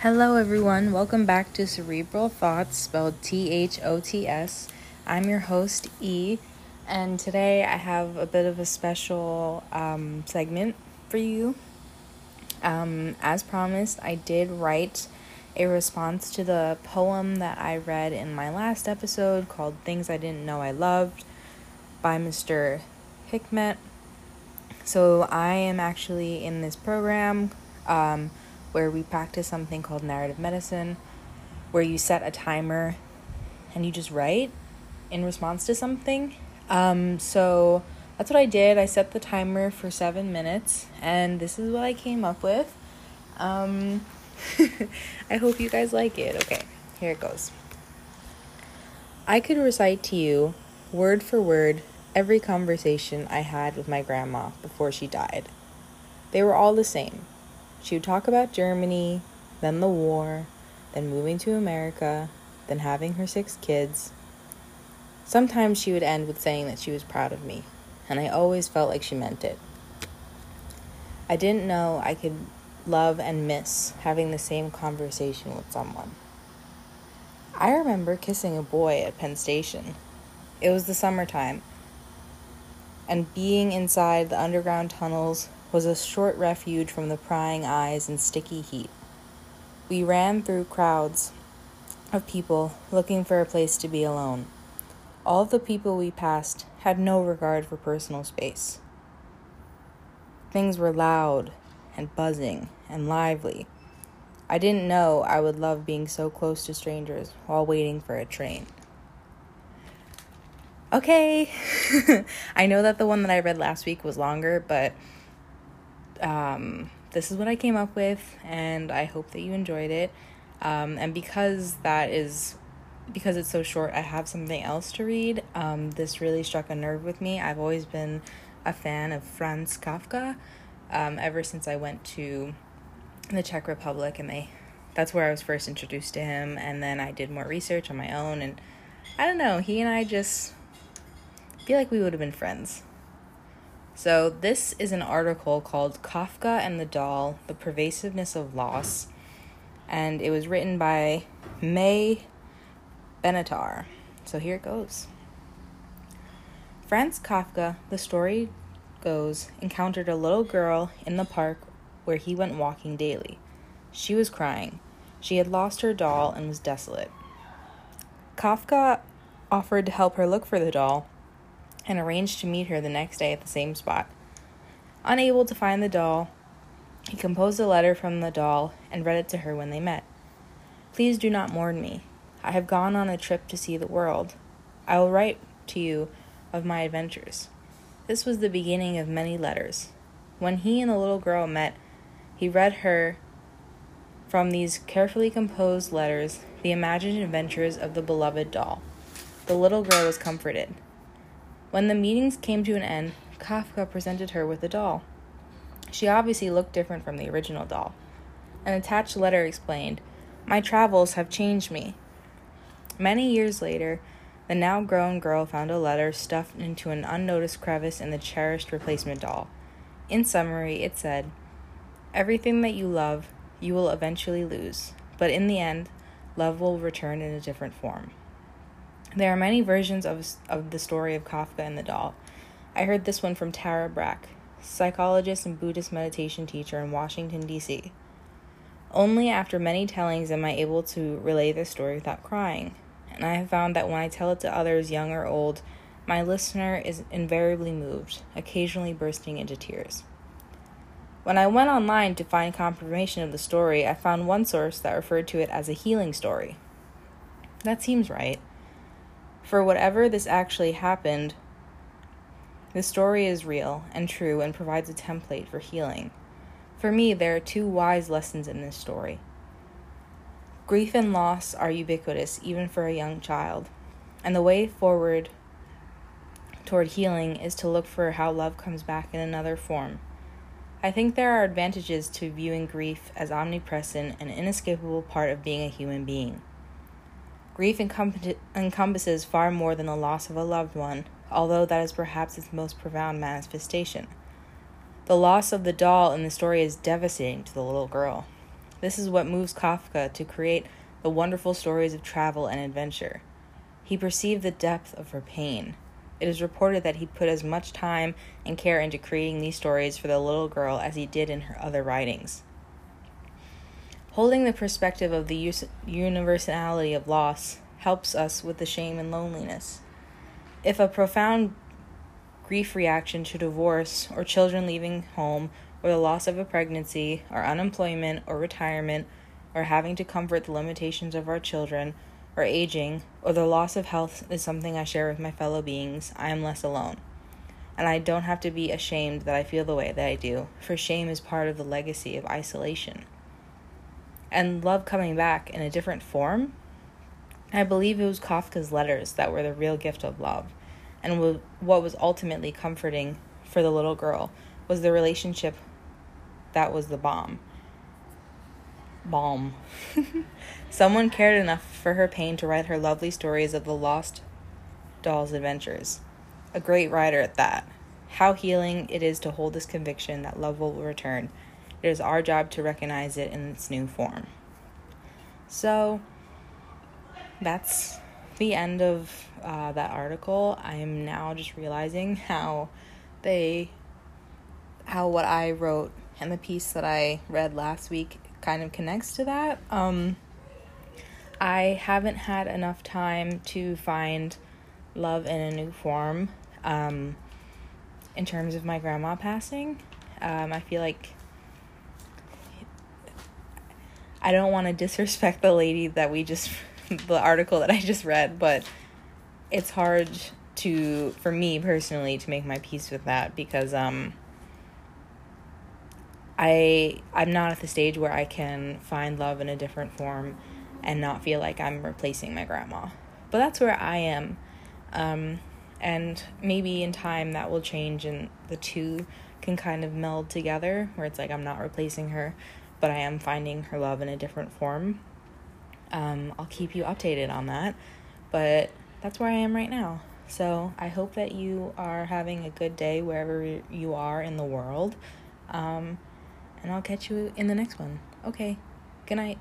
Hello, everyone. Welcome back to Cerebral Thoughts, spelled T H O T S. I'm your host, E, and today I have a bit of a special um, segment for you. Um, as promised, I did write a response to the poem that I read in my last episode called Things I Didn't Know I Loved by Mr. Hikmet. So I am actually in this program. Um, where we practice something called narrative medicine, where you set a timer and you just write in response to something. Um, so that's what I did. I set the timer for seven minutes, and this is what I came up with. Um, I hope you guys like it. Okay, here it goes. I could recite to you, word for word, every conversation I had with my grandma before she died. They were all the same she would talk about Germany, then the war, then moving to America, then having her six kids. Sometimes she would end with saying that she was proud of me, and I always felt like she meant it. I didn't know I could love and miss having the same conversation with someone. I remember kissing a boy at Penn Station. It was the summertime, and being inside the underground tunnels was a short refuge from the prying eyes and sticky heat. We ran through crowds of people looking for a place to be alone. All the people we passed had no regard for personal space. Things were loud and buzzing and lively. I didn't know I would love being so close to strangers while waiting for a train. Okay, I know that the one that I read last week was longer, but um, this is what I came up with, and I hope that you enjoyed it. Um, and because that is because it's so short, I have something else to read. Um, this really struck a nerve with me. I've always been a fan of Franz Kafka um, ever since I went to the Czech Republic, and they that's where I was first introduced to him. And then I did more research on my own, and I don't know, he and I just feel like we would have been friends. So, this is an article called Kafka and the Doll The Pervasiveness of Loss, and it was written by May Benatar. So, here it goes. Franz Kafka, the story goes, encountered a little girl in the park where he went walking daily. She was crying. She had lost her doll and was desolate. Kafka offered to help her look for the doll and arranged to meet her the next day at the same spot. Unable to find the doll, he composed a letter from the doll and read it to her when they met. Please do not mourn me. I have gone on a trip to see the world. I will write to you of my adventures. This was the beginning of many letters. When he and the little girl met, he read her from these carefully composed letters the imagined adventures of the beloved doll. The little girl was comforted. When the meetings came to an end, Kafka presented her with a doll. She obviously looked different from the original doll. An attached letter explained, My travels have changed me. Many years later, the now grown girl found a letter stuffed into an unnoticed crevice in the cherished replacement doll. In summary, it said, Everything that you love, you will eventually lose, but in the end, love will return in a different form. There are many versions of, of the story of Kafka and the doll. I heard this one from Tara Brach, psychologist and Buddhist meditation teacher in Washington, D.C. Only after many tellings am I able to relay this story without crying, and I have found that when I tell it to others, young or old, my listener is invariably moved, occasionally bursting into tears. When I went online to find confirmation of the story, I found one source that referred to it as a healing story. That seems right. For whatever this actually happened, the story is real and true and provides a template for healing. For me, there are two wise lessons in this story. Grief and loss are ubiquitous, even for a young child, and the way forward toward healing is to look for how love comes back in another form. I think there are advantages to viewing grief as omnipresent and inescapable part of being a human being. Grief encompasses far more than the loss of a loved one, although that is perhaps its most profound manifestation. The loss of the doll in the story is devastating to the little girl. This is what moves Kafka to create the wonderful stories of travel and adventure. He perceived the depth of her pain. It is reported that he put as much time and care into creating these stories for the little girl as he did in her other writings. Holding the perspective of the universality of loss helps us with the shame and loneliness. If a profound grief reaction to divorce or children leaving home or the loss of a pregnancy or unemployment or retirement or having to comfort the limitations of our children or aging or the loss of health is something I share with my fellow beings, I am less alone. And I don't have to be ashamed that I feel the way that I do, for shame is part of the legacy of isolation. And love coming back in a different form I believe it was Kafka's letters that were the real gift of love, and what was ultimately comforting for the little girl was the relationship that was the bomb. Balm. Someone cared enough for her pain to write her lovely stories of the lost doll's adventures. A great writer at that. How healing it is to hold this conviction that love will return. It is our job to recognize it in its new form. So, that's the end of uh, that article. I am now just realizing how they, how what I wrote and the piece that I read last week kind of connects to that. Um, I haven't had enough time to find love in a new form um, in terms of my grandma passing. Um, I feel like I don't want to disrespect the lady that we just the article that I just read, but it's hard to for me personally to make my peace with that because um I I'm not at the stage where I can find love in a different form and not feel like I'm replacing my grandma. But that's where I am. Um and maybe in time that will change and the two can kind of meld together where it's like I'm not replacing her, but I am finding her love in a different form. Um, I'll keep you updated on that. But that's where I am right now. So I hope that you are having a good day wherever you are in the world. Um, and I'll catch you in the next one. Okay. Good night.